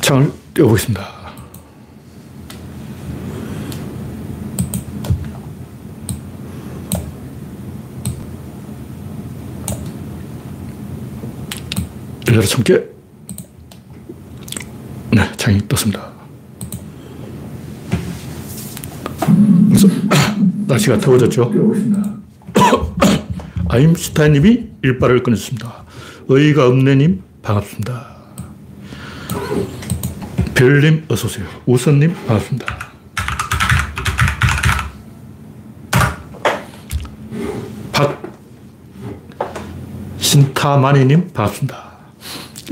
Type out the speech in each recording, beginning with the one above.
창을 띄워보겠습니다. 열려라 참깨. 네, 창이 떴습니다. 그래서 날씨가 더워졌죠. 아임슈타인님이 일발을 끊었습니다. 의의가 없네님 반갑습니다. 별님 어서오세요. 우선님 반갑습니다. 박 신타마니님 반갑습니다.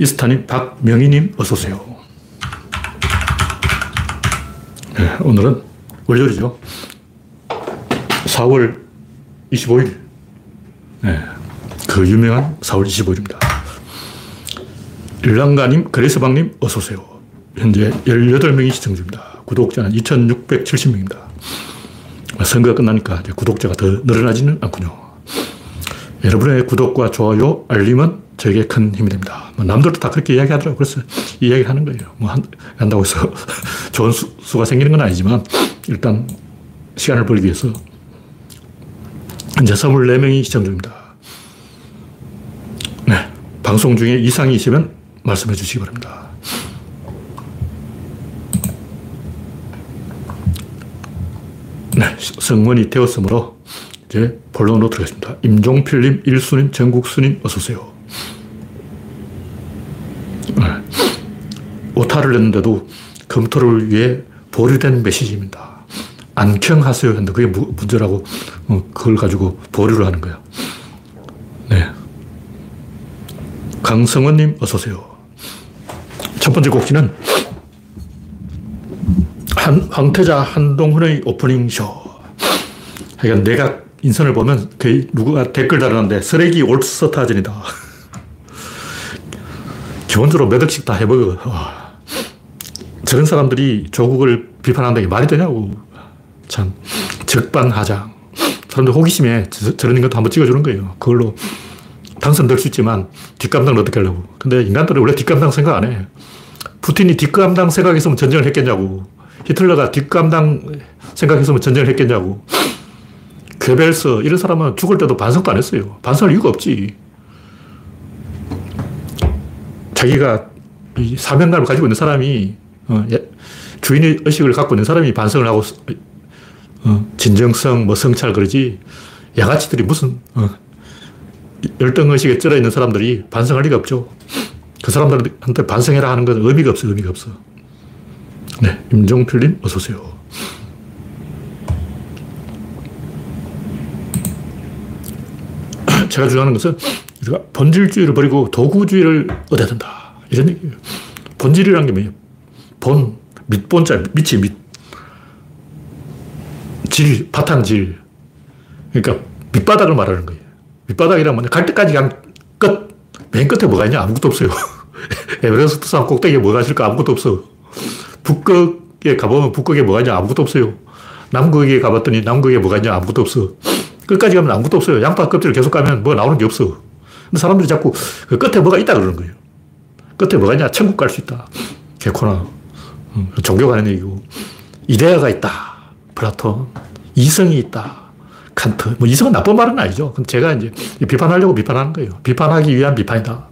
이스타님 박명희님 어서오세요. 네, 오늘은 월요일이죠. 4월 25일. 네, 그 유명한 4월 25일입니다. 일랑가님, 그레스방님 어서오세요. 현재 18명이 시청 중입니다. 구독자는 2670명입니다. 선거가 끝나니까 구독자가 더 늘어나지는 않군요. 여러분의 구독과 좋아요, 알림은 저에게 큰 힘이 됩니다. 뭐 남들도 다 그렇게 이야기하더라고요. 그래서 이야기 하는 거예요. 뭐 한, 한다고 해서 좋은 수, 수가 생기는 건 아니지만 일단 시간을 벌기 위해서 현재 24명이 시청 중입니다. 네. 방송 중에 이상이 있으면 말씀해 주시기 바랍니다. 네. 성원이 되었으므로 이제 본론으로 들어가겠습니다. 임종필님, 일수님, 정국수님, 어서오세요. 네. 오타를 냈는데도 검토를 위해 보류된 메시지입니다. 안경하세요 했는데 그게 문제라고 어, 그걸 가지고 보류를 하는 거야. 네. 강성원님 어서오세요. 첫 번째 곡지는 한, 황태자 한동훈의 오프닝 쇼. 그러니까 내가 인선을 보면 그 누가 댓글 달았는데 쓰레기 올스타전이다. 기본적으로 몇 억씩 다 해먹어. 와. 저런 사람들이 조국을 비판한다는 게 말이 되냐고. 참, 적반하장. 사람들 호기심에 저, 런 것도 한번 찍어주는 거예요. 그걸로 당선 될 수 있지만 뒷감당을 어떻게 하려고. 근데 인간들은 원래 뒷감당 생각 안 해. 푸틴이 뒷감당 생각했으면 전쟁을 했겠냐고. 히틀러가 뒷감당 생각했으면 전쟁을 했겠냐고. 괴벨서, 이런 사람은 죽을 때도 반성도 안 했어요. 반성할 이유가 없지. 자기가 이 사명감을 가지고 있는 사람이, 어, 예, 주인의 의식을 갖고 있는 사람이 반성을 하고 어, 진정성, 뭐 성찰 그러지. 양아치들이 무슨 어, 열등 의식에 쩔어 있는 사람들이 반성할 리가 없죠. 그 사람들한테 반성해라 하는 건 의미가 없어, 의미가 없어. 네, 임종필님 어서 오세요. 제가 주장하는 것은 우리가 본질주의를 버리고 도구주의를 얻어야 된다. 이런 얘기예요. 본질이라는 게 뭐예요? 본, 밑본자, 밑이 밑. 질, 바탕질. 그러니까 밑바닥을 말하는 거예요. 밑바닥이란 뭐냐. 갈 때까지 그냥 끝. 맨 끝에 뭐가 있냐? 아무것도 없어요. 에베레스트 산 꼭대기에 뭐가 있을까? 아무것도 없어. 북극에 가보면 북극에 뭐가 있냐? 아무것도 없어요. 남극에 가봤더니 남극에 뭐가 있냐? 아무것도 없어. 끝까지 가면 아무것도 없어요. 양파 껍질을 계속 가면 뭐 나오는 게 없어. 근데 사람들이 자꾸 그 끝에 뭐가 있다 그러는 거예요. 끝에 뭐가 있냐? 천국 갈 수 있다. 개코나. 종교가 아닌 얘기고. 이데아가 있다. 플라톤. 이성이 있다. 칸트. 뭐 이성은 나쁜 말은 아니죠. 근데 제가 이제 비판하려고 비판하는 거예요. 비판하기 위한 비판이다.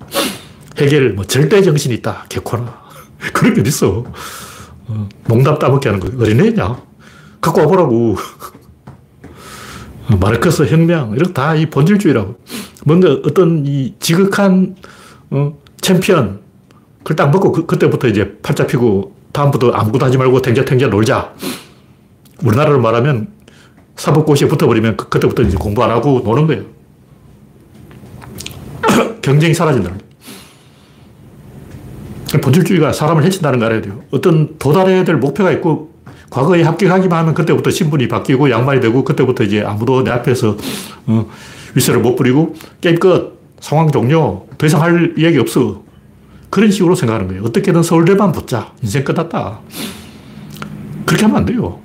해결, 뭐 절대 정신이 있다. 개코나. 그런 게 어딨어. 어, 농담 따먹게 하는 거예요. 어린애냐? 갖고 와보라고. 어, 마르크스 혁명, 이런 다 이 본질주의라고. 뭔가 어떤 이 지극한, 어, 챔피언, 그걸 딱 먹고 그, 그때부터 이제 팔자 피고 다음부터 아무것도 하지 말고 탱자탱자 놀자. 우리나라로 말하면 사법고시에 붙어버리면 그, 때부터 이제 공부 안 하고 노는 거예요. 경쟁이 사라진다는 거예요. 본질주의가 사람을 해친다는 거 알아야 돼요. 어떤 도달해야 될 목표가 있고 과거에 합격하기만 하면 그때부터 신분이 바뀌고 양말이 되고 그때부터 이제 아무도 내 앞에서 어, 위세를 못 부리고 게임 끝. 상황 종료. 더 이상 할 이야기 없어. 그런 식으로 생각하는 거예요. 어떻게든 서울대만 붙자. 인생 끝났다. 그렇게 하면 안 돼요.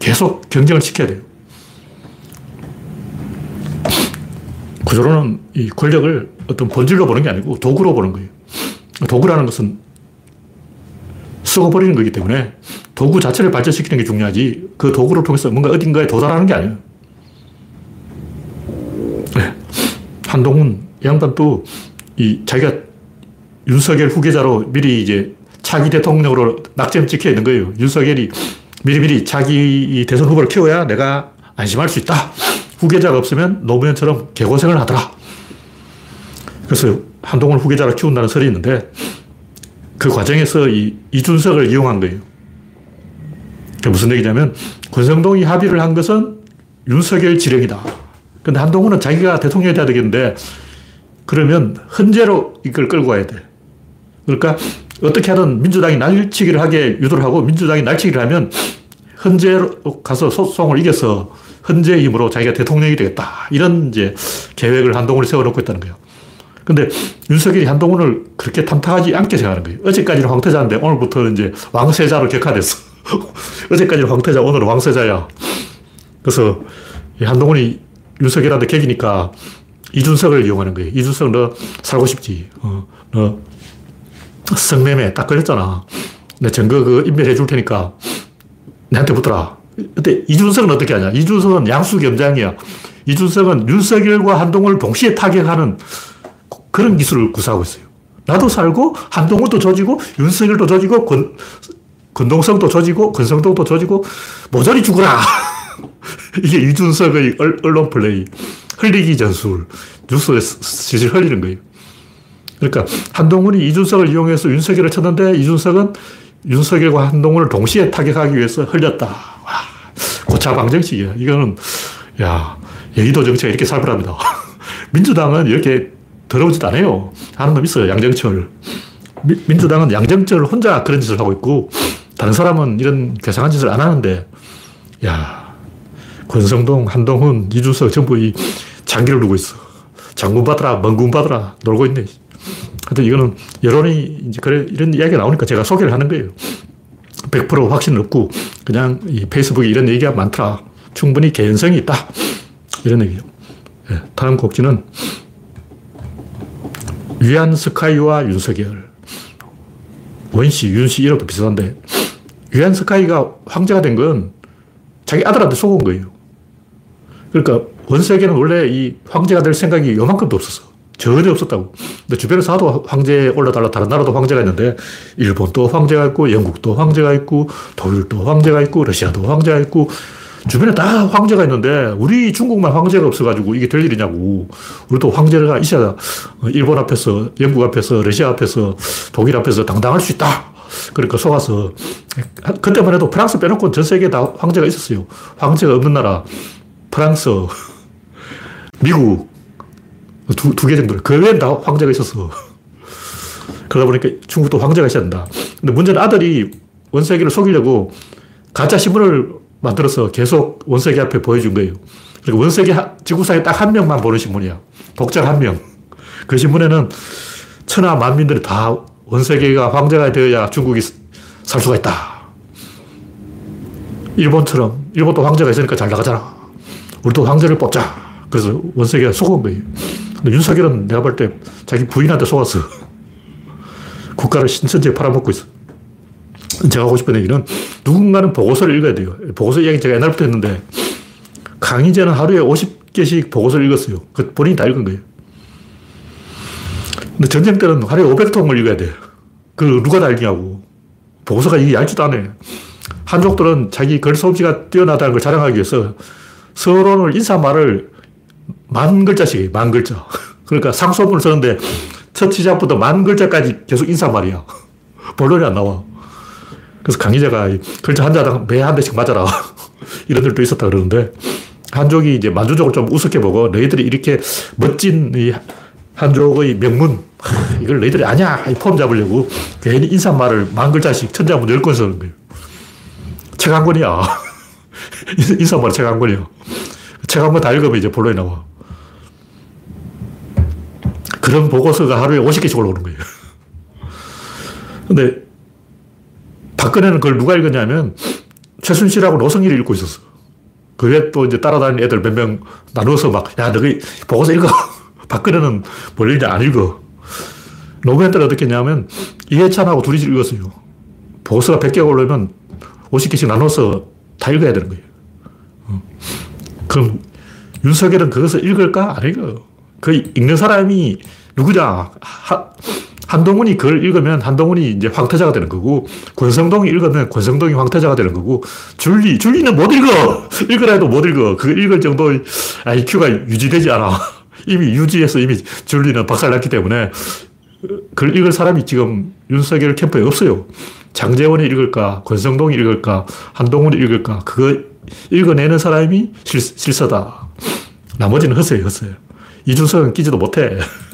계속 경쟁을 시켜야 돼요. 구조로는 이 권력을 어떤 본질로 보는 게 아니고 도구로 보는 거예요. 도구라는 것은 썩어버리는 거기 때문에 도구 자체를 발전시키는 게 중요하지 그 도구를 통해서 뭔가 어딘가에 도달하는 게 아니에요. 네. 한동훈 양반도 이 자기가 윤석열 후계자로 미리 이제 차기 대통령으로 낙점 찍혀 있는 거예요. 윤석열이 미리미리 자기 대선 후보를 키워야 내가 안심할 수 있다. 후계자가 없으면 노무현처럼 개고생을 하더라. 그래서 한동훈 후계자를 키운다는 설이 있는데 그 과정에서 이 이준석을 이용한 거예요. 무슨 얘기냐면 권성동이 합의를 한 것은 윤석열 지령이다. 근데 한동훈은 자기가 대통령이 돼야 되겠는데 그러면 헌재로 이걸 끌고 가야 돼. 그러니까 어떻게 하든 민주당이 날치기를 하게 유도를 하고 민주당이 날치기를 하면 헌재로 가서 소송을 이겨서 헌재 힘으로 자기가 대통령이 되겠다. 이런 이제 계획을 한동훈이 세워놓고 있다는 거예요. 근데 윤석열이 한동훈을 그렇게 탐탁하지 않게 생각하는 거예요. 어제까지는 황태자인데 오늘부터 이제 왕세자로 격화됐어. 어제까지는 황태자, 오늘은 왕세자야. 그래서 한동훈이 윤석열한테 객이니까 이준석을 이용하는 거예요. 이준석 너 살고 싶지. 어, 너 성매매 딱 걸렸잖아. 내 증거 그 인멸해 줄 테니까 내한테 붙어라. 근데 이준석은 어떻게 하냐? 이준석은 양수 겸장이야. 이준석은 윤석열과 한동훈을 동시에 타격하는 그런 기술을 구사하고 있어요. 나도 살고, 한동훈도 조지고, 윤석열도 조지고, 권, 권동성도 조지고, 권성동도 조지고, 모조리 죽어라! 이게 이준석의 언론 플레이. 흘리기 전술. 뉴스에 실실 흘리는 거예요. 그러니까 한동훈이 이준석을 이용해서 윤석열을 쳤는데 이준석은 윤석열과 한동훈을 동시에 타격하기 위해서 흘렸다. 와, 고차방 정치야. 이거는, 야, 여의도 정치가 이렇게 살벌합니다. 민주당은 이렇게 더러우지도 않아요. 하는 놈 있어요. 양정철. 미, 민주당은 양정철 혼자 그런 짓을 하고 있고, 다른 사람은 이런 괴상한 짓을 안 하는데, 야, 권성동, 한동훈, 이준석 전부 이 장기를 두고 있어. 장군 받으라, 먼군 받으라, 놀고 있네. 하여튼 이거는 여론이 이제 그래, 이런 이야기가 나오니까 제가 소개를 하는 거예요. 100% 확신은 없고, 그냥 이 페이스북에 이런 얘기가 많더라. 충분히 개연성이 있다. 이런 얘기죠. 네, 다음 곡지는 위안 스카이와 윤석열. 원씨, 윤씨 이름도 비슷한데, 위안 스카이가 황제가 된 건 자기 아들한테 속은 거예요. 그러니까 원세계는 원래 이 황제가 될 생각이 요만큼도 없었어. 전혀 없었다고. 근데 주변에서 하도 황제 올라달라 다른 나라도 황제가 있는데 일본도 황제가 있고 영국도 황제가 있고 독일도 황제가 있고 러시아도 황제가 있고 주변에 다 황제가 있는데 우리 중국만 황제가 없어가지고 이게 될 일이냐고. 우리도 황제가 있어야 일본 앞에서 영국 앞에서 러시아 앞에서 독일 앞에서 당당할 수 있다. 그러니까 속아서 그때만 해도 프랑스 빼놓고 전 세계에 다 황제가 있었어요. 황제가 없는 나라 프랑스, 미국 두, 두 개 정도. 그 외엔 다 황제가 있었어. 그러다 보니까 중국도 황제가 있어야 된다. 근데 문제는 아들이 원세계를 속이려고 가짜 신문을 만들어서 계속 원세계 앞에 보여준 거예요. 그리고 원세계 지구상에 딱 한 명만 보는 신문이야. 독자 한 명. 그 신문에는 천하 만민들이 다 원세계가 황제가 되어야 중국이 살 수가 있다. 일본처럼, 일본도 황제가 있으니까 잘 나가잖아. 우리도 황제를 뽑자. 그래서 원세계가 속은 거예요. 근데 윤석열은 내가 볼 때 자기 부인한테 속았어. 국가를 신천지에 팔아먹고 있어. 제가 하고 싶은 얘기는 누군가는 보고서를 읽어야 돼요. 보고서 이야기 제가 옛날부터 했는데 강희재는 하루에 50개씩 보고서를 읽었어요. 그 본인이 다 읽은 거예요. 근데 전쟁 때는 하루에 500통을 읽어야 돼. 그 누가 다 읽냐고. 보고서가 이게 얇지도 않아요. 한족들은 자기 글 솜씨가 뛰어나다는 걸 자랑하기 위해서 서론을 인사말을 만 글자씩 만 글자. 그러니까 상소문을 쓰는데 첫 시작부터 만 글자까지 계속 인사말이야. 본론이 안 나와. 그래서 강의자가 글자 한 자당 매 한 대씩 맞아라. 이런 일도 있었다 그러는데 한족이 이제 만주족을 좀 우습게 보고 너희들이 이렇게 멋진 이 한족의 명문 이걸 너희들이 이폼 잡으려고 괜히 인사말을 만 글자씩 천자문 열 권 쓰는 거예요. 책한 권이야. 인사말 책한 권이야. 책한권다 읽으면 이제 본론이 나와. 그런 보고서가 하루에 50개씩 올라오는 거예요. 근데 박근혜는 그걸 누가 읽었냐면 최순실하고 노성일이 읽고 있었어. 그 외에 또 이제 따라다니는 애들 몇 명 나눠서 막, 야, 너희 보고서 읽어. 박근혜는 뭘 읽냐, 안 읽어. 노무현 때는 어떻게 했냐면 이해찬하고 둘이 읽었어요. 보고서가 100개가 올라오면 50개씩 나눠서 다 읽어야 되는 거예요. 어. 그럼 윤석열은 그것을 읽을까? 안 읽어요. 그 읽는 사람이 누구냐? 하, 한동훈이 그걸 읽으면 한동훈이 이제 황태자가 되는 거고, 권성동이 읽으면 권성동이 황태자가 되는 거고, 줄리, 줄리는 못 읽어! 읽으라 해도 못 읽어. 그 읽을 정도의 IQ가 유지되지 않아. 이미 유지해서 이미 줄리는 박살났기 때문에, 그걸 읽을 사람이 지금 윤석열 캠프에 없어요. 장재원이 읽을까, 권성동이 읽을까, 한동훈이 읽을까, 그거 읽어내는 사람이 실, 실서다. 나머지는 허세예요, 허세. 이준석은 끼지도 못해.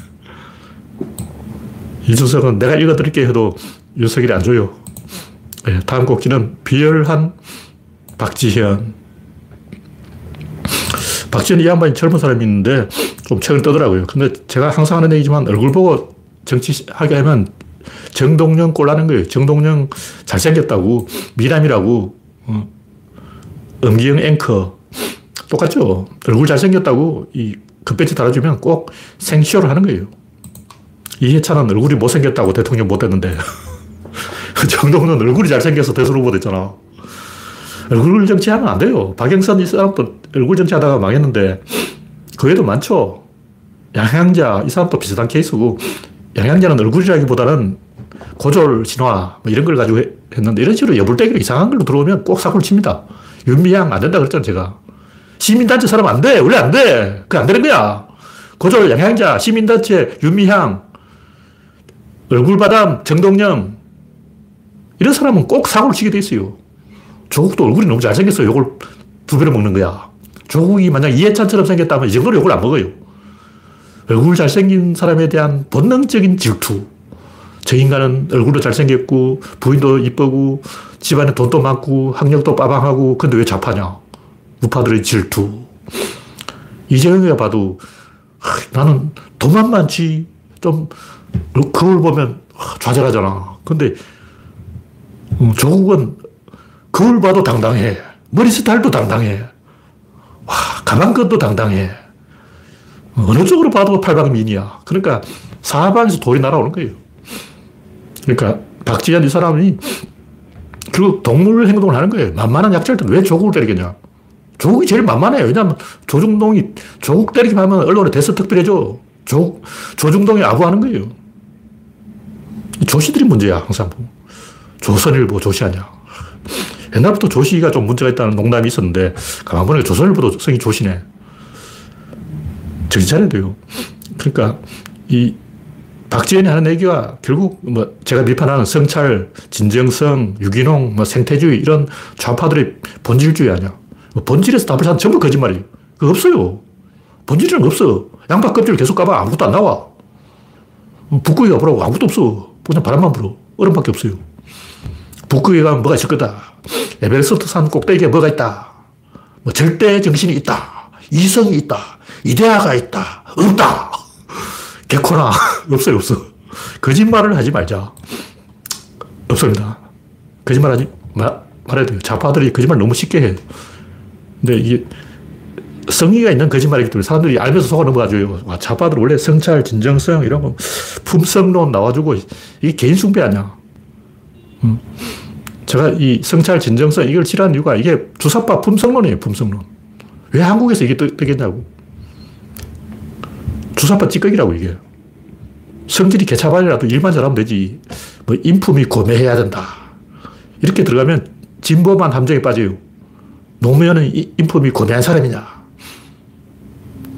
이준석은 내가 읽어드릴게 해도 윤석열이 안 줘요. 네, 다음 곡지는 비열한 박지현. 박지현 이 양반이 젊은 사람이 있는데 좀 책을 떠더라고요. 근데 제가 항상 하는 얘기지만 얼굴 보고 정치하게 하면 정동영 꼴나는 거예요. 정동영 잘생겼다고, 미남이라고, 어. 음기영 앵커. 똑같죠? 얼굴 잘생겼다고 이 급배지 달아주면 꼭 생쇼를 하는 거예요. 이해찬은 얼굴이 못생겼다고 대통령 못 됐는데. 정동은 얼굴이 잘생겨서 대선 후보 됐잖아. 얼굴 정치하면 안 돼요. 박영선 이 사람도 얼굴 정치하다가 망했는데, 그 외에도 많죠. 양향자, 이 사람도 비슷한 케이스고, 양향자는 얼굴이라기보다는 고졸 진화, 뭐 이런 걸 가지고 했는데, 이런 식으로 여불대기로 이상한 걸로 들어오면 꼭 사고를 칩니다. 윤미향 안 된다 그랬잖아, 제가. 시민단체 사람 안 돼. 원래 안 돼. 그게 안 되는 거야. 고졸 양향자, 시민단체, 윤미향, 얼굴바담, 정동영. 이런 사람은 꼭 사고를 치게 돼 있어요. 조국도 얼굴이 너무 잘생겼어. 요걸 두 배로 먹는 거야. 조국이 만약 이해찬처럼 생겼다면 이 정도로 욕을 안 먹어요. 얼굴 잘생긴 사람에 대한 본능적인 질투. 저 인간은 얼굴도 잘생겼고, 부인도 이쁘고, 집안에 돈도 많고, 학력도 빠방하고, 근데 왜 잡하냐? 우파들의 질투. 이재명이가 봐도 나는 돈만 많지 좀 그걸 보면 좌절하잖아. 근데 어, 조국은 그걸 봐도 당당해. 머리 스타일도 당당해. 와, 가방끈도 당당해. 어느 쪽으로 봐도 팔방민이야. 그러니까 사방에서 돌이 날아오는 거예요. 그러니까 박지현 이 사람이 결국 동물 행동을 하는 거예요. 만만한 약자들 왜 조국을 때리겠냐. 조국이 제일 만만해요. 왜냐하면 조중동이 조국 때리기만 하면 언론에 대서 특별해줘. 조, 조중동이 아부하는 거예요. 조씨들이 문제야, 항상. 조선일보 조시하냐. 옛날부터 조시가 좀 문제가 있다는 농담이 있었는데, 가만 보니까 조선일보도 성이 조시네. 정신 차려야 돼요. 그러니까, 이 박지현이 하는 얘기가 결국 뭐 제가 비판하는 성찰, 진정성, 유기농, 뭐 생태주의 이런 좌파들의 본질주의 아니야. 뭐 본질에서 답을 찾는 전부 거짓말이에요. 그거 없어요. 본질은 없어. 양파 껍질 계속 까봐 아무것도 안 나와. 북극에 가보라고 아무것도 없어. 그냥 바람만 불어. 얼음밖에 없어요. 북극에 가면 뭐가 있을 거다. 에베레스트 산 꼭대기에 뭐가 있다. 뭐 절대 정신이 있다. 이성이 있다. 이데아가 있다. 없다. 개코나. 없어요, 없어. 거짓말을 하지 말자. 없습니다. 거짓말 하지, 말, 말해야 돼요. 좌파들이 거짓말 너무 쉽게 해요. 근데 이게 성의가 있는 거짓말이기 때문에 사람들이 알면서 속아 넘어가죠. 와, 좌파들 원래 성찰, 진정성, 이런 거, 품성론 나와주고, 이게 개인 숭배 아니야. 음. 제가 이 성찰, 진정성, 이걸 싫어하는 이유가 이게 주사파 품성론이에요, 품성론. 왜 한국에서 이게 뜨, 겠냐고 주사파 찌꺼기라고, 이게. 성질이 개차반이라도 일만 잘하면 되지. 뭐, 인품이 고매해야 된다. 이렇게 들어가면 진보만 함정에 빠져요. 노무현은 인품이 고대한 사람이냐.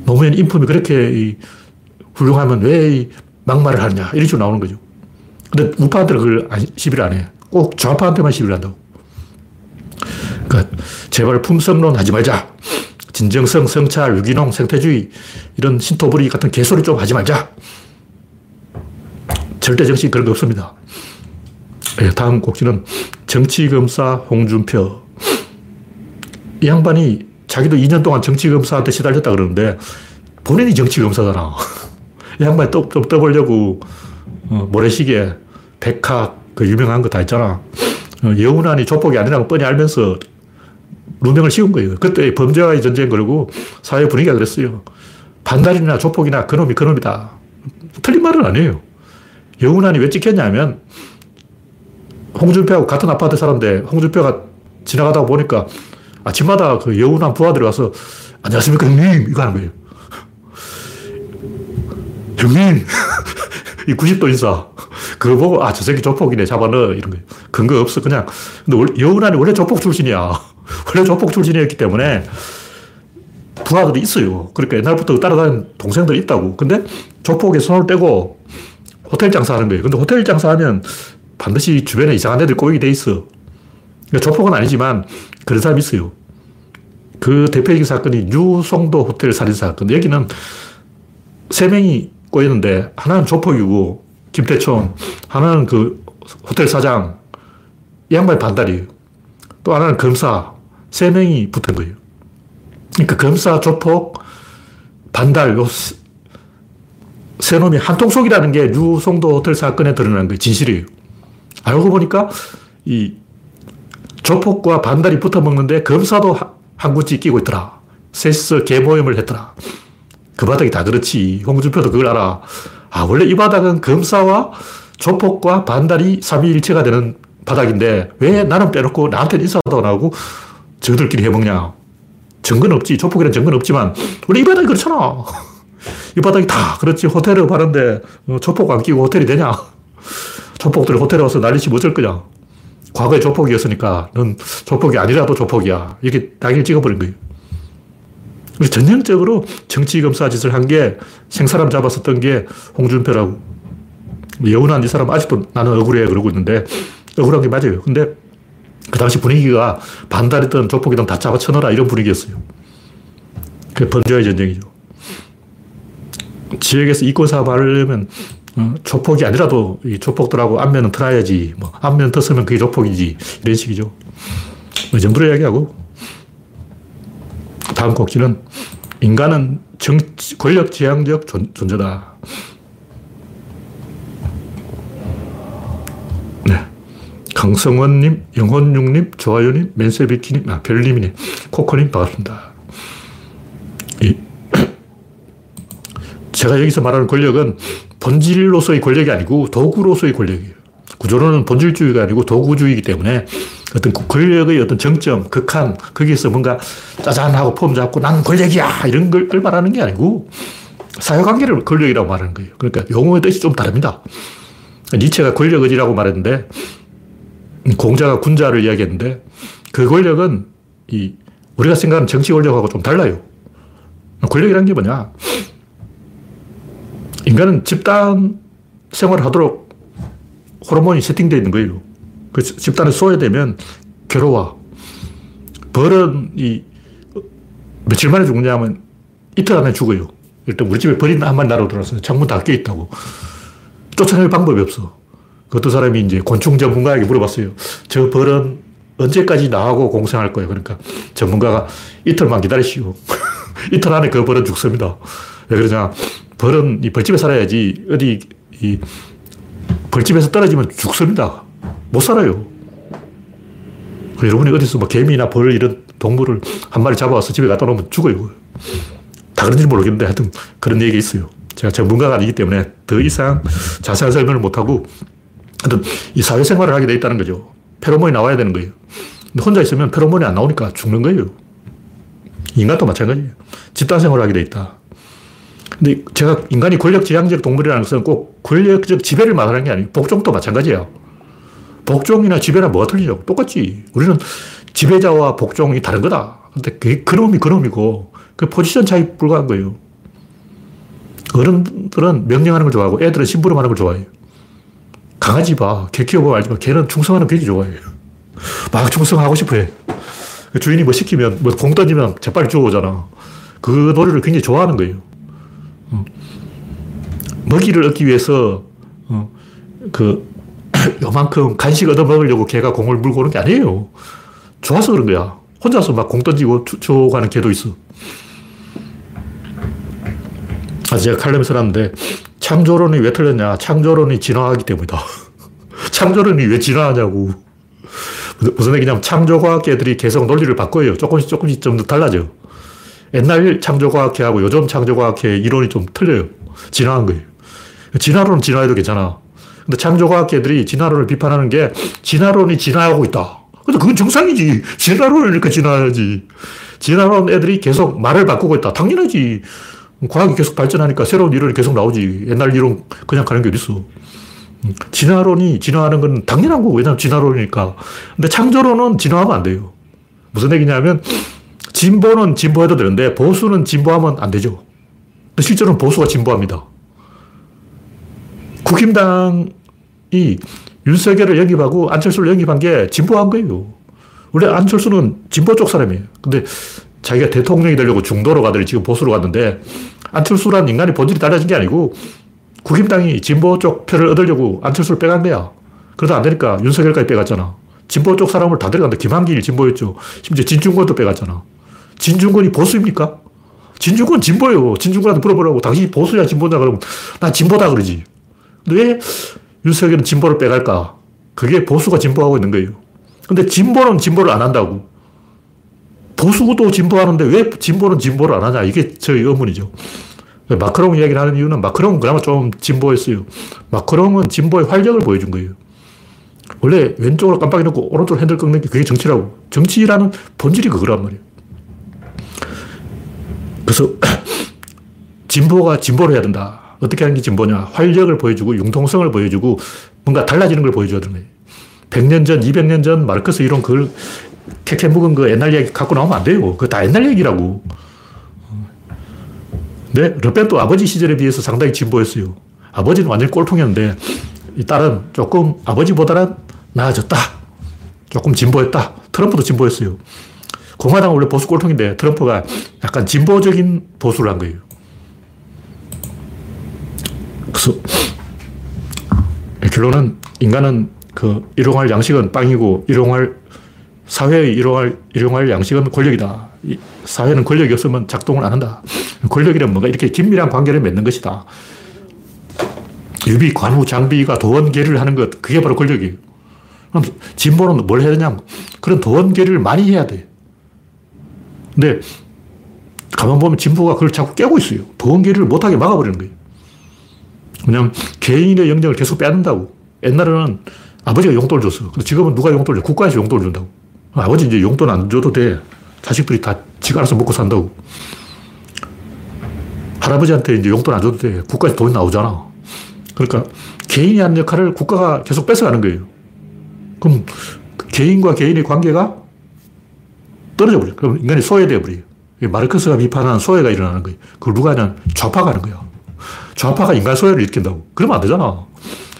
노무현 인품이 그렇게 훌륭하면 왜 막말을 하느냐. 이런 식으로 나오는 거죠. 근데 우파한테 그걸 시비를 안 해. 꼭 좌파한테만 시비를 한다고. 그러니까 제발 품성론 하지 말자. 진정성, 성찰, 유기농, 생태주의 이런 신토부리 같은 개소리 좀 하지 말자. 절대 정신 그런 거 없습니다. 네, 다음 곡지는 정치검사 홍준표. 이 양반이 자기도 2년 동안 정치검사한테 시달렸다 그러는데 본인이 정치검사잖아. 이 양반이 또, 또 떠보려고 어, 모래시계, 백학, 그 유명한 거 다 있잖아. 어, 여운안이 조폭이 아니라고 뻔히 알면서 누명을 씌운 거예요. 그때 범죄와의 전쟁 걸고 사회 분위기가 그랬어요. 반달이나 조폭이나 그놈이 그놈이다. 틀린 말은 아니에요. 여운안이 왜 찍혔냐면 홍준표하고 같은 아파트 사는데 홍준표가 지나가다 보니까 아침마다 그 여운한 부하들이 와서 안녕하십니까 형님 이거 하는 거예요. 형님 이 90도 인사 그거 보고 아 저 새끼 조폭이네 잡아넣어 이런 거예요. 근거 없어 그냥 근데 여운한이 원래 조폭 출신이야. 원래 조폭 출신이었기 때문에 부하들이 있어요. 그러니까 옛날부터 따라다니는 동생들이 있다고. 근데 조폭에 손을 떼고 호텔 장사하는 거예요. 근데 호텔 장사하면 반드시 주변에 이상한 애들 꼬이게 돼 있어. 그러니까 조폭은 아니지만 그런 사람이 있어요. 그 대표적인 사건이 유송도 호텔 살인 사건. 여기는 세 명이 꼬였는데 하나는 조폭이고 김태총, 하나는 그 호텔 사장, 이 양반이 반달이에요. 또 하나는 검사, 세 명이 붙은 거예요. 그러니까 검사, 조폭, 반달, 요 세 놈이 한통 속이라는 게 유송도 호텔 사건에 드러난 거예요. 진실이에요. 알고 보니까 이 조폭과 반달이 붙어 먹는데 검사도 한 구찌 끼고 있더라. 셋이서 개모임을 했더라. 그 바닥이 다 그렇지. 홍준표도 그걸 알아. 아, 원래 이 바닥은 검사와 조폭과 반달이 삼위일체가 되는 바닥인데 왜 나는 빼놓고 나한테는 인사도 안 하고 저들끼리 해먹냐. 증거는 없지. 조폭이란 증거는 없지만 원래 이 바닥이 그렇잖아. 이 바닥이 다 그렇지. 호텔을 하는데 어, 조폭 안 끼고 호텔이 되냐. 조폭들이 호텔에 와서 난리치면 어쩔 거냐. 과거에 조폭이었으니까 넌 조폭이 아니라도 조폭이야. 이렇게 낙인 찍어버린 거예요. 전형적으로 정치검사 짓을 한 게 생사람 잡았었던 게 홍준표라고. 여운한 이 사람 아직도 나는 억울해 그러고 있는데 억울한 게 맞아요. 근데 그 당시 분위기가 반달이든 조폭이든 다 잡아쳐넣어라 이런 분위기였어요. 그 범죄와의 전쟁이죠. 지역에서 이권 사업 하려면 어, 조폭이 아니라도 이 조폭들하고 안면은 틀어야지. 뭐 안면 텄으면 그게 조폭이지. 이런 식이죠. 이 정도로 이야기하고 다음 꼭지는 인간은 정치, 권력 지향적 존, 존재다. 네. 강성원님, 영혼육님, 좋아요님, 맨세비키님, 아, 별님이네. 코코님, 반갑습니다. 이, 제가 여기서 말하는 권력은 본질로서의 권력이 아니고 도구로서의 권력이에요. 구조론은 본질주의가 아니고 도구주의이기 때문에 어떤 권력의 어떤 정점, 극한, 거기에서 뭔가 짜잔하고 폼 잡고 난 권력이야! 이런 걸 말하는 게 아니고 사회관계를 권력이라고 말하는 거예요. 그러니까 용어의 뜻이 좀 다릅니다. 니체가 권력의지라고 말했는데 공자가 군자를 이야기했는데 그 권력은 이 우리가 생각하는 정치 권력하고 좀 달라요. 권력이라는 게 뭐냐? 인간은 집단 생활을 하도록 호르몬이 세팅되어 있는 거예요. 그 집단에 소외되면 괴로워. 벌은 이 며칠 만에 죽느냐 하면 이틀 안에 죽어요. 일단 우리 집에 벌이 한 마리 날아들어서 창문 닫혀 있다고. 쫓아낼 방법이 없어. 그 어떤 사람이 이제 곤충 전문가에게 물어봤어요. 저 벌은 언제까지 나하고 공생할 거예요? 그러니까 전문가가 이틀만 기다리시오. 이틀 안에 그 벌은 죽습니다. 왜 그러냐. 벌은 이 벌집에 살아야지 어디 이 벌집에서 떨어지면 죽습니다. 못 살아요. 여러분이 어디서 뭐 개미나 벌 이런 동물을 한 마리 잡아와서 집에 갖다 놓으면 죽어요. 다 그런지 모르겠는데 하여튼 그런 얘기 있어요. 제가 전문가가 아니기 때문에 더 이상 자세한 설명을 못하고 하여튼 이 사회생활을 하게 돼 있다는 거죠. 페로몬이 나와야 되는 거예요. 근데 혼자 있으면 페로몬이 안 나오니까 죽는 거예요. 인간도 마찬가지예요. 집단 생활을 하게 돼 있다. 근데 제가 인간이 권력 지향적 동물이라는 것은 꼭 권력적 지배를 말하는 게 아니고 복종도 마찬가지예요. 복종이나 지배나 뭐가 틀리냐고. 똑같지. 우리는 지배자와 복종이 다른 거다. 근데 그, 그놈이 그놈이고, 그 포지션 차이 불과한 거예요. 어른들은 명령하는 걸 좋아하고 애들은 심부름하는 걸 좋아해요. 강아지 봐. 개 키워보면 알지만 걔는 충성하는 거 되게 좋아해요. 막 충성하고 싶어 해. 그 주인이 뭐 시키면, 뭐 공 던지면 재빨리 주워오잖아. 그 노래를 굉장히 좋아하는 거예요. 어. 먹이를 얻기 위해서, 어, 그, 요만큼 간식 얻어 먹으려고 개가 공을 물고 오는 게 아니에요. 좋아서 그런 거야. 혼자서 막 공 던지고 주워가는 개도 있어. 아, 제가 칼럼에 써놨는데, 창조론이 왜 틀렸냐? 창조론이 진화하기 때문이다. 창조론이 왜 진화하냐고. 무슨 얘기냐면, 창조과학계들이 계속 논리를 바꿔요. 조금씩 조금씩 좀 달라져. 옛날 창조과학회하고 요즘 창조과학회 이론이 좀 틀려요. 진화한 거예요. 진화론은 진화해도 괜찮아. 근데 창조과학계들이 진화론을 비판하는 게 진화론이 진화하고 있다. 근데 그건 정상이지. 진화론이니까 진화하지. 진화론 애들이 계속 말을 바꾸고 있다. 당연하지. 과학이 계속 발전하니까 새로운 이론이 계속 나오지. 옛날 이론 그냥 가는 게 어딨어. 진화론이 진화하는 건 당연한 거고, 왜냐면 진화론이니까. 근데 창조론은 진화하면 안 돼요. 무슨 얘기냐면, 진보는 진보해도 되는데, 보수는 진보하면 안 되죠. 실제로는 보수가 진보합니다. 국힘당이 윤석열을 영입하고 안철수를 영입한 게 진보한 거예요. 원래 안철수는 진보 쪽 사람이에요. 근데 자기가 대통령이 되려고 중도로 가더니 지금 보수로 갔는데 안철수란 인간의 본질이 달라진 게 아니고 국힘당이 진보 쪽 표를 얻으려고 안철수를 빼간 거야. 그러다 안 되니까 윤석열까지 빼갔잖아. 진보 쪽 사람을 다 데려간다. 김한길 진보였죠. 심지어 진중권도 빼갔잖아. 진중권이 보수입니까? 진중권 진보예요. 진중권한테 물어보라고. 당신이 보수냐 진보냐 그러면 난 진보다 그러지. 왜 윤석열은 진보를 빼갈까? 그게 보수가 진보하고 있는 거예요. 근데 진보는 진보를 안 한다고. 보수도 진보하는데 왜 진보는 진보를 안 하냐. 이게 저의 의문이죠. 마크롱 이야기를 하는 이유는 마크롱은 그나마 좀 진보했어요. 마크롱은 진보의 활력을 보여준 거예요. 원래 왼쪽으로 깜빡이 넣고 오른쪽으로 핸들 꺾는 게 그게 정치라고. 정치라는 본질이 그거란 말이에요. 그래서 진보가 진보를 해야 된다. 어떻게 하는 게 진보냐. 활력을 보여주고 융통성을 보여주고 뭔가 달라지는 걸 보여줘야 되는 거예요. 100년 전, 200년 전 마르크스 이론 그걸 캐캐 묵은 그 옛날 얘기 갖고 나오면 안 돼요. 그거 다 옛날 얘기라고. 네, 르펜도 아버지 시절에 비해서 상당히 진보했어요. 아버지는 완전 꼴통이었는데 이 딸은 조금 아버지보다는 나아졌다. 조금 진보했다. 트럼프도 진보했어요. 공화당은 원래 보수 꼴통인데 트럼프가 약간 진보적인 보수를 한 거예요. 그래서 결론은 인간은 그 일용할 양식은 빵이고 일용할 사회의 일용할, 일용할 양식은 권력이다. 사회는 권력이 없으면 작동을 안 한다. 권력이란 뭔가 이렇게 긴밀한 관계를 맺는 것이다. 유비, 관우, 장비가 도원계를 하는 것, 그게 바로 권력이에요. 그럼 진보는 뭘 해야 되냐 그런 도원계를 많이 해야 돼. 근데 가만 보면 진보가 그걸 자꾸 깨고 있어요. 도원계를 못하게 막아버리는 거예요. 왜냐면 개인의 영역을 계속 빼앗는다고. 옛날에는 아버지가 용돈을 줬어. 근데 지금은 누가 용돈을 줘? 국가에서 용돈을 준다고. 아버지 이제 용돈 안 줘도 돼. 자식들이 다 지가 알아서 먹고 산다고. 할아버지한테 이제 용돈 안 줘도 돼. 국가에서 돈이 나오잖아. 그러니까 개인이 하는 역할을 국가가 계속 뺏어가는 거예요. 그럼 그 개인과 개인의 관계가 떨어져 버려요. 그럼 인간이 소외되어 버려요. 마르크스가 비판하는 소외가 일어나는 거예요. 그걸 누가 하냐 좌파가 하는 거야. 좌파가 인간 소외를 일으킨다고. 그러면 안 되잖아.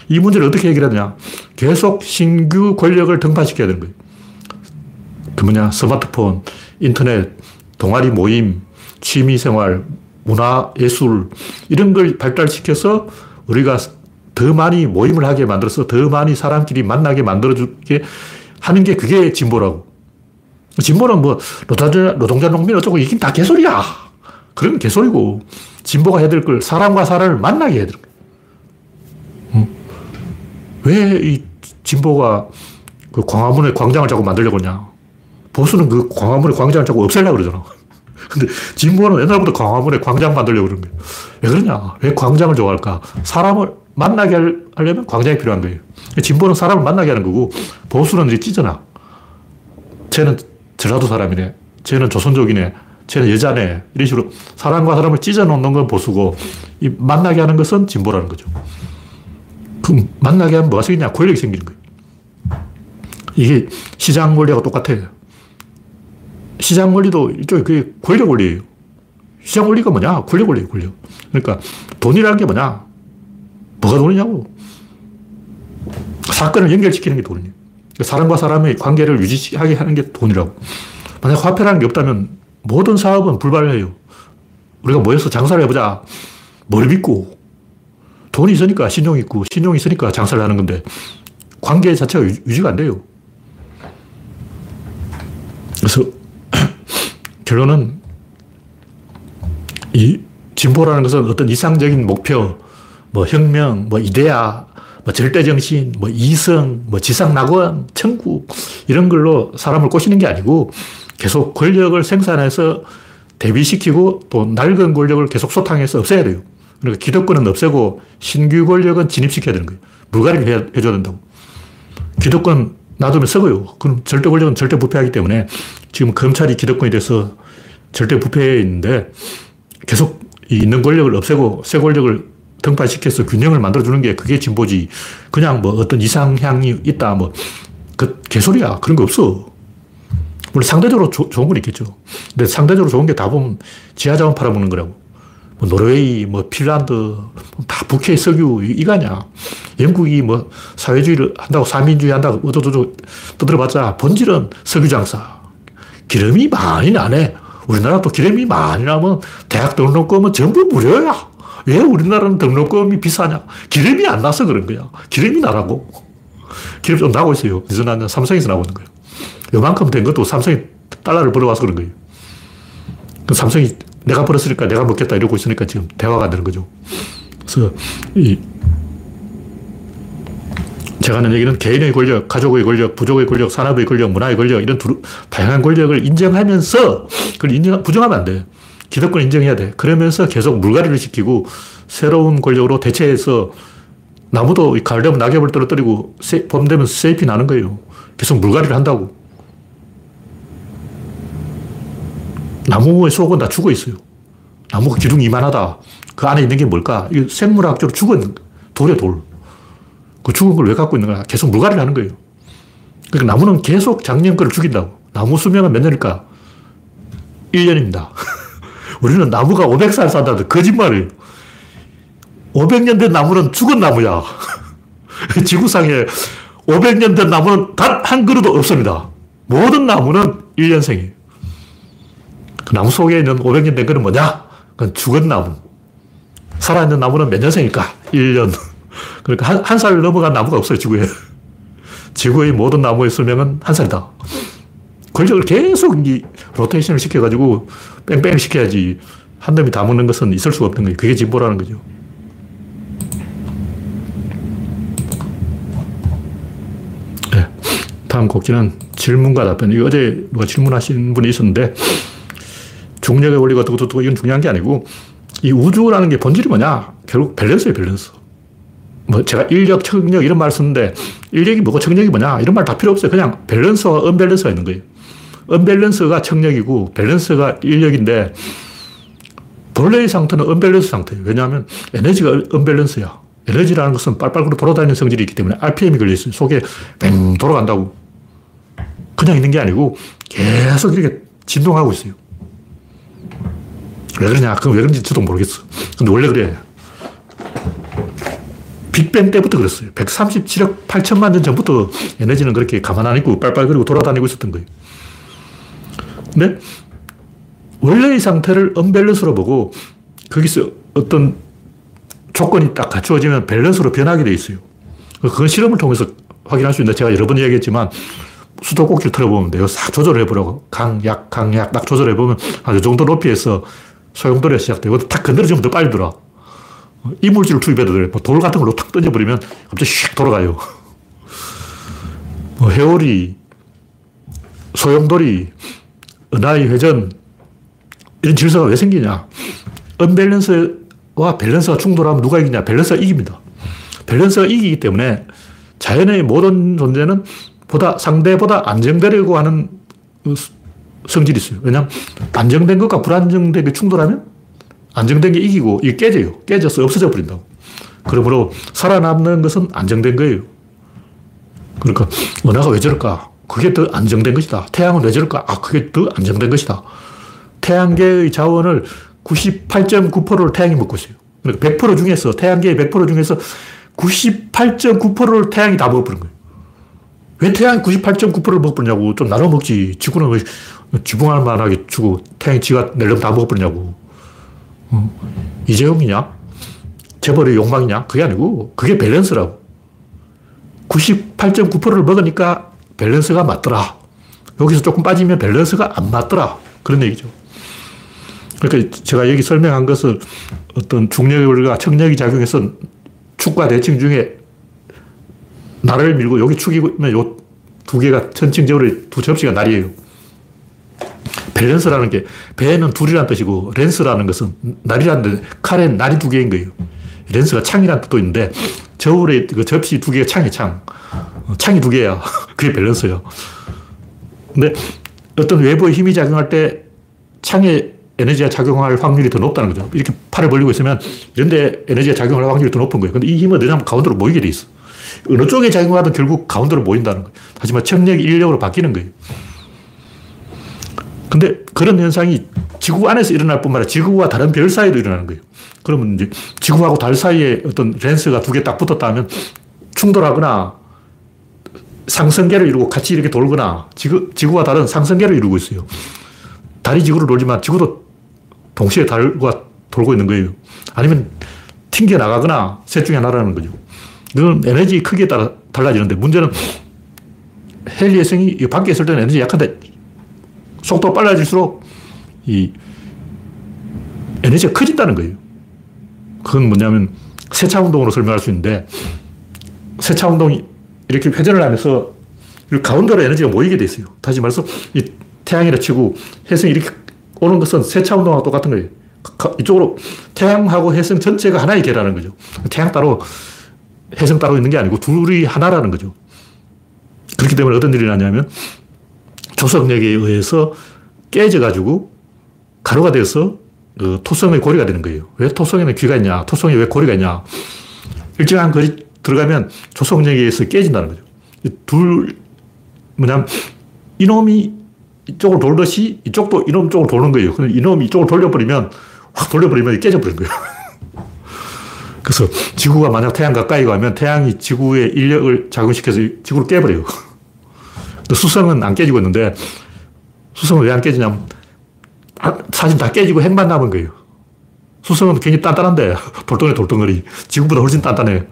이 문제를 어떻게 해결하냐. 계속 신규 권력을 등판시켜야 되는 거예요. 그 뭐냐, 스마트폰, 인터넷, 동아리 모임, 취미 생활, 문화, 예술, 이런 걸 발달시켜서 우리가 더 많이 모임을 하게 만들어서 더 많이 사람끼리 만나게 만들어주게 하는 게 그게 진보라고. 진보는 뭐, 노동자, 노동자 농민 어쩌고 이긴 다 개소리야. 그런 개소리고, 진보가 해야 될 걸 사람과 사람을 만나게 해야 될 거야. 왜이 진보가 그 광화문에 광장을 자꾸 만들려고 하냐. 보수는 그 광화문에 광장을 자꾸 없애려고 그러잖아. 근데 진보는 옛날부터 광화문에 광장 만들려고 그러는 거예요. 왜 그러냐? 왜 광장을 좋아할까? 사람을 만나게 하려면 광장이 필요한 거예요. 진보는 사람을 만나게 하는 거고, 보수는 이제 찢어놔. 쟤는 전라도 사람이네. 쟤는 조선족이네. 쟤는 여자네. 이런 식으로 사람과 사람을 찢어놓는 건 보수고, 이 만나게 하는 것은 진보라는 거죠. 그럼 만나게 하면 뭐가 생기냐? 권력이 생기는 거예요. 이게 시장 원리하고 똑같아요. 시장 원리도 일종의 그게 권력 원리예요. 시장 원리가 뭐냐? 권력 원리예요, 권력. 그러니까 돈이라는 게 뭐냐? 뭐가 돈이냐고. 사건을 연결시키는 게 돈이에요. 사람과 사람의 관계를 유지하게 하는 게 돈이라고. 만약 화폐라는 게 없다면 모든 사업은 불발해요. 우리가 모여서 장사를 해보자. 뭘 믿고. 돈이 있으니까 신용이 있고, 신용이 있으니까 장사를 하는 건데, 관계 자체가 유지가 안 돼요. 그래서 결론은 이 진보라는 것은 어떤 이상적인 목표, 뭐 혁명, 뭐 이데아, 뭐 절대정신, 뭐 이성, 뭐 지상낙원, 천국 이런 걸로 사람을 꼬시는 게 아니고 계속 권력을 생산해서 대비시키고 또 낡은 권력을 계속 소탕해서 없애야 돼요. 그러니까 기득권은 없애고 신규 권력은 진입시켜야 되는 거예요. 물갈이를 해, 해줘야 된다고. 기득권 놔두면 썩어요. 그럼 절대 권력은 절대 부패하기 때문에 지금 검찰이 기득권이 돼서 절대 부패해 있는데 계속 있는 권력을 없애고 새 권력을 등판시켜서 균형을 만들어주는 게 그게 진보지. 그냥 뭐 어떤 이상향이 있다, 뭐, 그 개소리야. 그런 거 없어. 물론 상대적으로 조, 좋은 건 있겠죠. 근데 상대적으로 좋은 게다 보면 지하자원 팔아먹는 거라고. 뭐 노르웨이, 뭐 핀란드, 다 북해 석유, 이거 아니야. 영국이 뭐 사회주의를 한다고, 사민주의 한다고, 어쩌저쩌 떠들어봤자 본질은 석유 장사. 기름이 많이 나네. 우리나라 또 기름이 많이 나면 대학 등록금은 전부 무료야. 왜 우리나라는 등록금이 비싸냐? 기름이 안 나서 그런 거야. 기름이 나라고. 기름 좀 나고 있어요. 나냐? 삼성에서 나고 있는 거예요. 요만큼 된 것도 삼성이 달러를 벌어와서 그런 거예요. 그 삼성이 내가 벌었으니까 내가 먹겠다 이러고 있으니까 지금 대화가 안 되는 거죠. 그래서 이 제가 하는 얘기는 개인의 권력, 가족의 권력, 부족의 권력, 산업의 권력, 문화의 권력 이런 두, 다양한 권력을 인정하면서 그걸 인정, 부정하면 안 돼. 기득권 인정해야 돼. 그러면서 계속 물갈이를 시키고 새로운 권력으로 대체해서 나무도 가을 되면 낙엽을 떨어뜨리고 봄 되면 세잎이 나는 거예요. 계속 물갈이를 한다고. 나무의 속은 다 죽어 있어요. 나무가 기둥이 이만하다. 그 안에 있는 게 뭘까? 이 생물학적으로 죽은 돌이야, 돌. 그 죽은 걸 왜 갖고 있는 거야? 계속 물갈이를 하는 거예요. 그러니까 나무는 계속 작년 거를 죽인다고. 나무 수명은 몇 년일까? 1년입니다. 우리는 나무가 500살 산다는데 거짓말이에요. 500년 된 나무는 죽은 나무야. 지구상에 500년 된 나무는 단 한 그루도 없습니다. 모든 나무는 1년생이에요. 그 나무 속에 있는 500년 된 거는 뭐냐? 그건 죽은 나무. 살아있는 나무는 몇 년생일까? 1년. 그러니까 한, 한 살 넘어간 나무가 없어요, 지구에. 지구의 모든 나무의 수명은 한 살이다. 권력을 계속 이 로테이션을 시켜가지고 뺑뺑 시켜야지 한 놈이 다 먹는 것은 있을 수가 없는 거예요. 그게 진보라는 거죠. 네. 다음 곡지는 질문과 답변. 이 어제 누가 질문하신 분이 있었는데 중력의 원리가 어떻고 어떻고 이건 중요한 게 아니고 이 우주라는 게 본질이 뭐냐? 결국 밸런스예요, 밸런스. 뭐 제가 인력, 척력 이런 말을 쓰는데 인력이 뭐고 척력이 뭐냐? 이런 말 다 필요 없어요. 그냥 밸런스와 언밸런스가 있는 거예요. 언밸런스가 척력이고 밸런스가 인력인데 본래의 상태는 언밸런스 상태예요. 왜냐하면 에너지가 언밸런스야. 에너지라는 것은 빨빨 돌아다니는 성질이 있기 때문에 RPM이 걸려있어요. 속에 뱅 돌아간다고. 그냥 있는 게 아니고 계속 이렇게 진동하고 있어요. 왜 그러냐? 그건 왜 그런지 저도 모르겠어. 근데 원래 그래. 빅뱅 때부터 그랬어요. 137억 8천만 년 전부터 에너지는 그렇게 가만 안 있고 빨빨거리고 돌아다니고 있었던 거예요. 근데 원래의 상태를 언밸런스로 보고 거기서 어떤 조건이 딱 갖추어지면 밸런스로 변하게 돼 있어요. 그건 실험을 통해서 확인할 수 있는데 제가 여러 번 이야기했지만 수도꼭지를 틀어보면 돼요. 싹 조절해 보라고. 강, 약, 강, 약 딱 조절해 보면 한 이 정도 높이에서 소용돌이가 시작되고 탁 건드려주면 더 빨리 돌아. 이물질을 투입해도 돼. 뭐돌 같은 걸로 탁 던져버리면 갑자기 휙 돌아가요. 뭐 회오리, 소용돌이, 은하의 회전, 이런 질서가 왜 생기냐. 언밸런스와 밸런스가 충돌하면 누가 이기냐. 밸런스가 이깁니다. 밸런스가 이기기 때문에 자연의 모든 존재는 보다 상대보다 안정되려고 하는 그 성질이 있어요. 왜냐하면 안정된 것과 불안정된 게 충돌하면 안정된 게 이기고 이게 깨져요. 깨져서 없어져 버린다고. 그러므로 살아남는 것은 안정된 거예요. 그러니까 은하가 왜 저럴까? 그게 더 안정된 것이다. 태양은 왜 저럴까? 아, 그게 더 안정된 것이다. 태양계의 자원을 98.9%를 태양이 먹고 있어요. 그러니까 100% 중에서, 태양계의 100% 중에서 98.9%를 태양이 다 먹어버린 거예요. 왜 태양이 98.9%를 먹어버리냐고. 좀 나눠 먹지. 지구는 왜 지붕할 만하게 주고 태양이 지가 낼름 다 먹어버리냐고. 어? 이재용이냐? 재벌의 욕망이냐? 그게 아니고, 그게 밸런스라고. 98.9%를 먹으니까 밸런스가 맞더라. 여기서 조금 빠지면 밸런스가 안 맞더라. 그런 얘기죠. 그러니까 제가 여기 설명한 것은 어떤 원리가 청력이 작용해서 축과 대칭 중에 나를 밀고 여기 축이면 요 두 개가 천칭적으로 두 접시가 날이에요. 밸런스라는 게 배는 둘이란 뜻이고 lance라는 것은 날이라는 칼엔 날이 두 개인 거예요. lance가 창이라는 뜻도 있는데 저울에 그 접시 두 개가 창이 창. 어, 창이 두 개야. 그게 밸런스예요. 근데 어떤 외부의 힘이 작용할 때 창에 에너지가 작용할 확률이 더 높다는 거죠. 이렇게 팔을 벌리고 있으면 이런데 에너지가 작용할 확률이 더 높은 거예요. 근데 이 힘은 어디냐면 가운데로 모이게 돼 있어. 어느 쪽에 작용하든 결국 가운데로 모인다는 거예요. 하지만 청력이 인력으로 바뀌는 거예요. 근데 그런 현상이 지구 안에서 일어날 뿐만 아니라 지구와 다른 별 사이도 일어나는 거예요. 그러면 이제 지구하고 달 사이에 어떤 렌스가 두 개 딱 붙었다 하면 충돌하거나 상승계를 이루고 같이 이렇게 돌거나 지구, 지구와 달은 상승계를 이루고 있어요. 달이 지구를 돌지만 지구도 동시에 달과 돌고 있는 거예요. 아니면 튕겨 나가거나 셋 중에 하나라는 거죠. 이건 에너지 크기에 따라 달라지는데 문제는 헬리에성이 밖에 있을 때는 에너지 약한데 속도가 빨라질수록 이 에너지가 커진다는 거예요. 그건 뭐냐면 세차 운동으로 설명할 수 있는데 세차 운동이 이렇게 회전을 하면서 가운데로 에너지가 모이게 돼 있어요. 다시 말해서 이 태양이라 치고 혜성이 이렇게 오는 것은 세차 운동하고 똑같은 거예요. 이쪽으로 태양하고 혜성 전체가 하나의 개라는 거죠. 태양 따로 혜성 따로 있는 게 아니고 둘이 하나라는 거죠. 그렇기 때문에 어떤 일이 나냐면 조석력에 의해서 깨져가지고 가루가 되어서 그 토성의 고리가 되는 거예요. 왜 토성에는 귀가 있냐? 토성에 왜 고리가 있냐? 일정한 거리 들어가면 조석력에 의해서 깨진다는 거죠. 둘, 뭐냐면 이놈이 이쪽으로 돌듯이 이쪽도 이놈 쪽으로 도는 거예요. 그럼 이놈이 이쪽으로 돌려버리면 확 돌려버리면 깨져버린 거예요. 그래서 지구가 만약 태양 가까이 가면 태양이 지구의 인력을 작용시켜서 지구를 깨버려요. 수성은 안 깨지고 있는데 수성은 왜 안 깨지냐면 아, 사실 다 깨지고 핵만 남은 거예요. 수성은 굉장히 단단한데 돌덩이 돌덩어리 지구보다 훨씬 단단해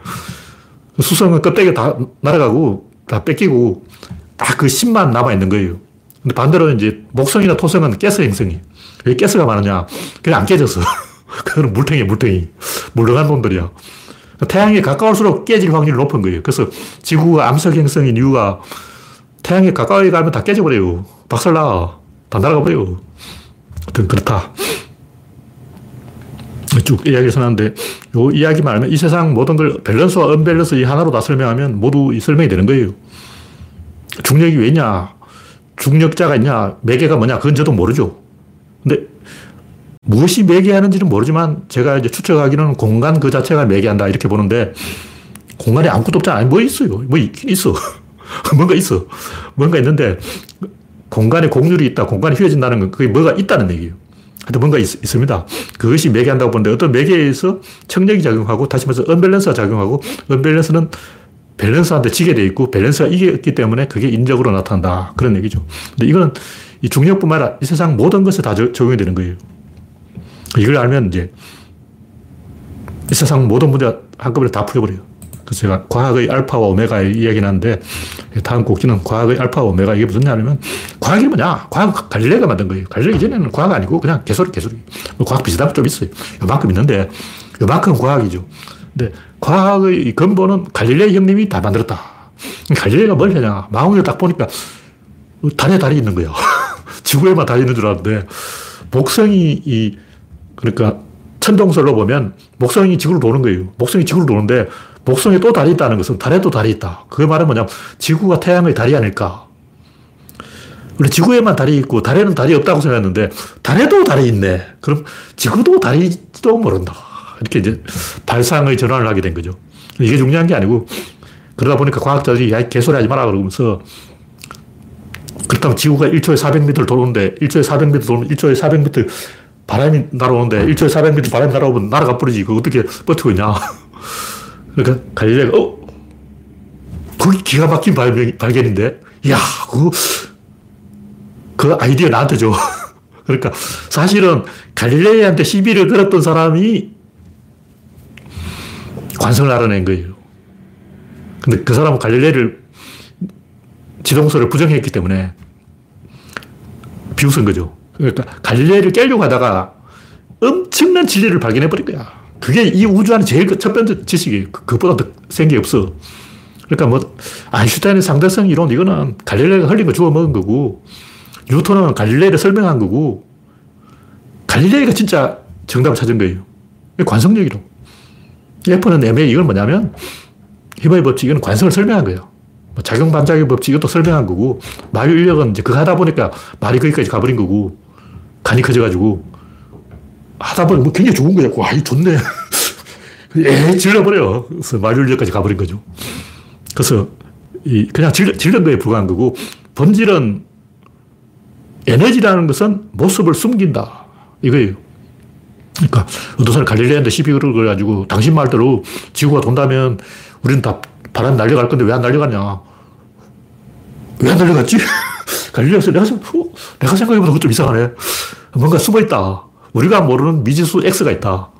수성은 껍데기 다 날아가고 다 뺏기고 딱 그芯만 남아있는 거예요. 근데 반대로 이제 목성이나 토성은 가스 행성이. 왜 가스가 많으냐? 그냥 안 깨졌어. 그거는 물탱이 물탱이. 물렁한 놈들이야. 태양에 가까울수록 깨질 확률이 높은 거예요. 그래서 지구가 암석 행성인 이유가 태양에 가까이 가면 다 깨져버려요. 박살나. 다 날아가버려요. 하여튼 그렇다. 쭉 이야기를 써놨는데, 요 이야기만 알면 이 세상 모든 걸 밸런스와 언밸런스 이 하나로 다 설명하면 모두 설명이 되는 거예요. 중력이 왜냐? 중력자가 있냐? 매개가 뭐냐? 그건 저도 모르죠. 근데 무엇이 매개하는지는 모르지만 제가 이제 추측하기는 공간 그 자체가 매개한다 이렇게 보는데 공간에 아무것도 없잖아. 뭐 있어요. 뭐 있긴 있어. 뭔가 있어. 뭔가 있는데 공간에 공률이 있다. 공간이 휘어진다는 건 그게 뭐가 있다는 얘기예요. 하여튼 뭔가 있, 습니다 그것이 매개한다고 보는데 어떤 매개에서 청력이 작용하고 다시 말해서 언밸런스가 작용하고 언밸런스는 밸런스한테 지게 돼 있고 밸런스가 이겼기 때문에 그게 인적으로 나타난다. 그런 얘기죠. 근데 이거는 이 중력뿐만 아니라 이 세상 모든 것에 다 적용이 되는 거예요. 이걸 알면 이제 이 세상 모든 문제 한꺼번에 다 풀어버려요. 그래서 제가 과학의 알파와 오메가의 이야기는 하는데 다음 곡지는 과학의 알파와 오메가 이게 무슨 말이냐면 과학이 뭐냐? 과학 갈릴레가 만든 거예요. 갈릴레 이전에는 과학 아니고 그냥 개소리 개소리. 뭐 과학 비슷한 좀 있어요. 요만큼 있는데 요만큼 과학이죠. 근데 과학의 근본은 갈릴레 형님이 다 만들었다. 갈릴레가 뭘 하냐? 망원을 딱 보니까 달에 달이 있는 거예요. 지구에만 달이 있는 줄 알았는데 목성이 이 그러니까 천동설로 보면 목성이 지구를 도는 거예요. 목성이 지구를 도는데 목성에 또 달이 있다는 것은 달에도 달이 있다. 그 말은 뭐냐면 지구가 태양의 달이 아닐까. 원래 지구에만 달이 있고 달에는 달이 없다고 생각했는데 달에도 달이 있네. 그럼 지구도 달이지도 모른다. 이렇게 이제 발상의 전환을 하게 된 거죠. 이게 중요한 게 아니고 그러다 보니까 과학자들이 야, 개소리 하지 마라 그러면서 그렇다면 지구가 1초에 400m 도는데 1초에 400m 돌면 1초에 400m 바람이 날아오는데 1초에 400m 바람이 날아오면 날아가 버리지. 그거 어떻게 버티고 있냐. 그러니까 갈릴레가 어? 그게 기가 막힌 발견, 발견인데 야, 그, 그 아이디어 나한테 줘. 그러니까 사실은 갈릴레이한테 시비를 걸었던 사람이 관성을 알아낸 거예요. 근데 그 사람은 갈릴레이를 지동설을 부정했기 때문에 비웃은 거죠. 그러니까 갈릴레이를 깨려고 하다가 엄청난 진리를 발견해 버린 거야. 그게 이 우주 안에 제일 첫 번째 지식이에요. 그, 그것보다 더 센 게 없어. 그러니까 뭐, 아인슈타인의 상대성 이론, 이거는 갈릴레이가 흘린 거 주워 먹은 거고, 뉴턴은 갈릴레이를 설명한 거고, 갈릴레이가 진짜 정답을 찾은 거예요. 관성력 이론. F는 애매 이건 뭐냐면 히버의 법칙, 이건 관성을 설명한 거예요. 뭐 작용 반작용 법칙 이것도 설명한 거고 말 인력은 이제 그거 하다 보니까 말이 거기까지 가버린 거고 간이 커져가지고 하다 보니 뭐 굉장히 좋은 거야. 와, 이 좋네. 에 질러버려. 그래서 말 인력까지 가버린 거죠. 그래서 이 그냥 질, 질른 거에 불과한 거고 본질은 에너지라는 것은 모습을 숨긴다. 이거예요. 그러니까 어떤 갈릴레한테 시비 걸어 가지고 당신 말대로 지구가 돈다면 우리는 다 바람 날려갈 건데 왜 안 날려갔냐. 왜 안 날려갔지? 갈릴레에서 내가, 어, 내가 생각해보다 그거 좀 이상하네. 뭔가 숨어있다. 우리가 모르는 미지수 X가 있다.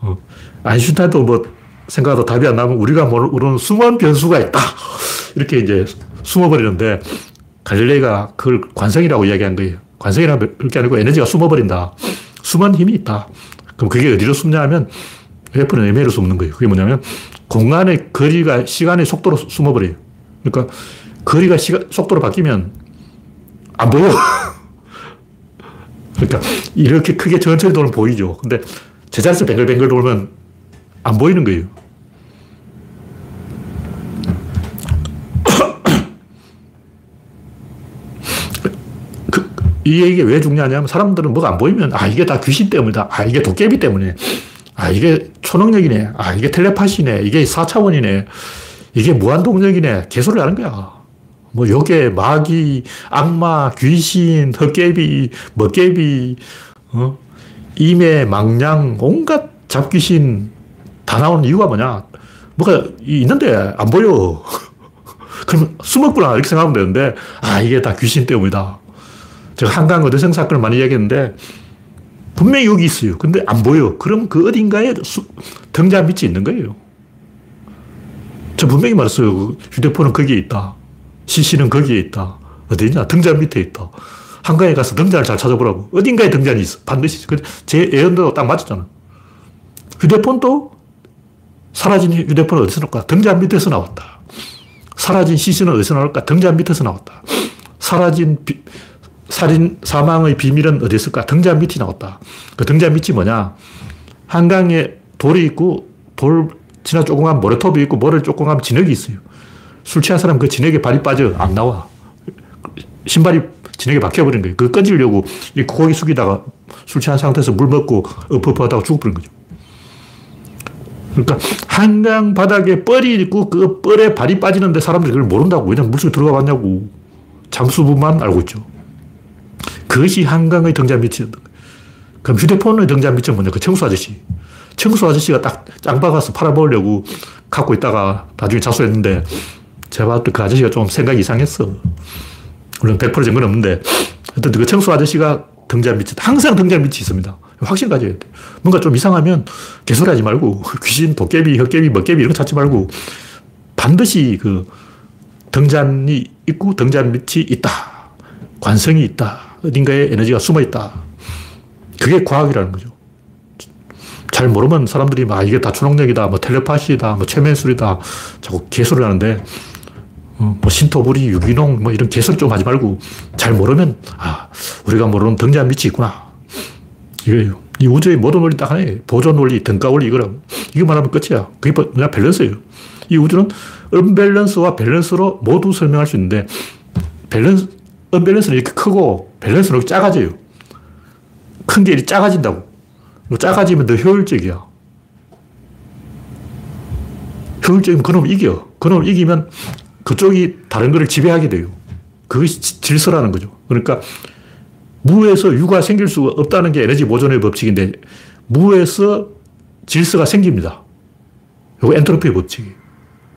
어. 아인슈타인도 뭐 생각하다 답이 안 나면 우리가 모르는 숨은 변수가 있다. 이렇게 이제 숨어버리는데 갈릴레이가 그걸 관성이라고 이야기한 거예요. 관성이라는 게 아니고 에너지가 숨어버린다. 숨은 힘이 있다. 그럼 그게 어디로 숨냐 하면 F는 M로 숨는 거예요. 그게 뭐냐면 공간의 거리가 시간의 속도로 숨어버려요. 그러니까 거리가 시간, 속도로 바뀌면 안 보여. 그러니까 이렇게 크게 천천히 돌면 보이죠. 근데 제자리에서 뱅글뱅글 돌면 안 보이는 거예요. 그, 이 얘기가 왜 중요하냐면 사람들은 뭐가 안 보이면 아 이게 다 귀신 때문이다. 아 이게 도깨비 때문에. 아 이게 초능력이네. 아 이게 텔레파시네. 이게 4차원이네. 이게 무한동력이네. 개소리를 하는 거야. 뭐 요게 마귀, 악마, 귀신, 헛개비, 먹개비, 어? 임의, 망냥, 온갖 잡귀신 다 나오는 이유가 뭐냐? 뭐가 있는데 안 보여. 그럼 숨었구나 이렇게 생각하면 되는데 아 이게 다 귀신 때문이다. 제가 한강 어대생 사건을 많이 얘기했는데 분명히 여기 있어요. 근데 안 보여. 그럼 그 어딘가에 수, 등잔 밑이 있는 거예요. 저 분명히 말했어요. 그 휴대폰은 거기에 있다. CC는 거기에 있다. 어디 있냐? 등잔 밑에 있다. 한강에 가서 등잔을 잘 찾아보라고. 어딘가에 등잔이 있어. 반드시. 제 예언도 딱 맞았잖아. 휴대폰도 사라진 휴대폰은 어디서 나올까? 등잔 밑에서 나왔다. 사라진 CC는 어디서 나올까? 등잔 밑에서 나왔다. 사라진 비, 살인, 사망의 비밀은 어디 있을까? 등잔 밑이 나왔다. 그 등잔 밑이 뭐냐? 한강에 돌이 있고, 돌, 지나 조그만 모래톱이 있고, 모래 조그만 진흙이 있어요. 술 취한 사람 그 진액에 발이 빠져. 안 나와. 신발이 진액에 박혀버린 거예요. 그거 건지려고 이 고기 숙이다가 술 취한 상태에서 물 먹고 엎어퍼 하다가 죽어버린 거죠. 그러니까 한강 바닥에 뻘이 있고 그 뻘에 발이 빠지는데 사람들이 그걸 모른다고. 왜냐면 물속에 들어가 봤냐고. 잠수부만 알고 있죠. 그것이 한강의 등잔 거예요. 그럼 휴대폰의 등잔 밑은 뭐냐? 그 청수 아저씨. 청수 아저씨가 딱 짱박아서 팔아먹으려고 갖고 있다가 나중에 자수했는데 제가 봤을 때그 아저씨가 좀 생각이 이상했어. 물론 100% 증거는 없는데, 하여튼 그 청소 아저씨가 등잔 밑에, 항상 등잔 밑이 있습니다. 확신 가져야 돼. 뭔가 좀 이상하면 개소리 하지 말고, 귀신, 도깨비, 헛개비, 먹개비 이런 거 찾지 말고, 반드시 그 등잔이 있고 등잔 밑이 있다. 관성이 있다. 어딘가에 에너지가 숨어 있다. 그게 과학이라는 거죠. 잘 모르면 사람들이 막 이게 다 초능력이다, 뭐 텔레파시다, 뭐 최면술이다, 자꾸 개소를 하는데 어, 뭐 신토부리, 유기농, 뭐 이런 개설 좀 하지 말고 잘 모르면, 아, 우리가 모르는 등잔 밑이 있구나. 이거예요. 이 우주의 모든 원리 딱 하나예요. 보존 원리, 등가 원리 이거라고. 이거 말하면 끝이야. 그게 뭐냐, 밸런스예요. 이 우주는 언밸런스와 밸런스로 모두 설명할 수 있는데, 밸런스, 언밸런스는 이렇게 크고, 밸런스는 이렇게 작아져요. 큰 게 작아진다고. 작아지면 더 효율적이야. 효율적이면 그놈 이겨. 그놈 이기면 그쪽이 다른 것을 지배하게 돼요. 그것이 질서라는 거죠. 그러니까 무에서 유가 생길 수가 없다는 게 에너지 보존의 법칙인데 무에서 질서가 생깁니다. 이거 엔트로피의 법칙이에요.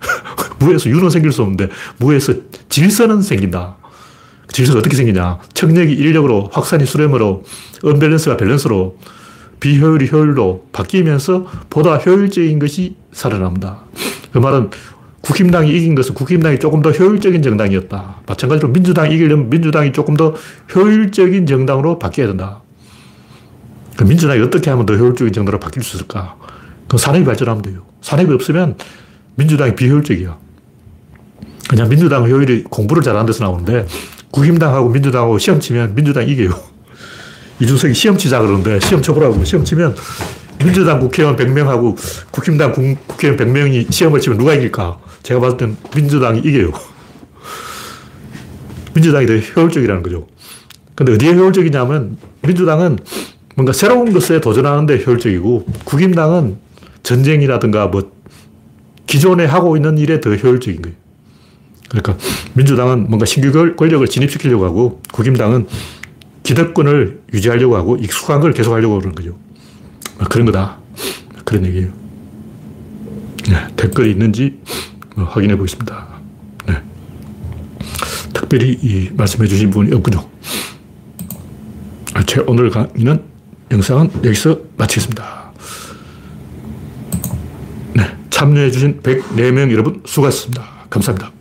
무에서 유는 생길 수 없는데 무에서 질서는 생긴다. 질서가 어떻게 생기냐. 청력이 인력으로, 확산이 수렴으로, 언밸런스가 밸런스로, 비효율이 효율로 바뀌면서 보다 효율적인 것이 살아납니다. 그 말은 국힘당이 이긴 것은 국힘당이 조금 더 효율적인 정당이었다. 마찬가지로 민주당이 이기려면 민주당이 조금 더 효율적인 정당으로 바뀌어야 된다. 그 민주당이 어떻게 하면 더 효율적인 정당으로 바뀔 수 있을까? 그 산업이 발전하면 돼요. 산업이 없으면 민주당이 비효율적이야. 그냥 민주당 효율이 공부를 잘하는 데서 나오는데 국힘당하고 민주당하고 시험 치면 민주당이 이겨요. 이준석이 시험 치자 그러는데 시험 쳐보라고 시험 치면 민주당 국회의원 100명하고 국힘당 국회의원 100명이 시험을 치면 누가 이길까? 제가 봤을 땐 민주당이 이겨요. 민주당이 더 효율적이라는 거죠. 근데 어디에 효율적이냐면 민주당은 뭔가 새로운 것에 도전하는데 효율적이고 국임당은 전쟁이라든가 뭐 기존에 하고 있는 일에 더 효율적인 거예요. 그러니까 민주당은 뭔가 신규 권력을 진입시키려고 하고 국임당은 기득권을 유지하려고 하고 익숙한 걸 계속 하려고 그러는 거죠. 아, 그런 거다. 그런 얘기예요. 네, 댓글이 있는지 확인해 보겠습니다. 네. 특별히 말씀해 주신 분이 없군요. 아, 제 오늘 강의는 영상은 여기서 마치겠습니다. 네, 참여해 주신 104명 여러분 수고하셨습니다. 감사합니다.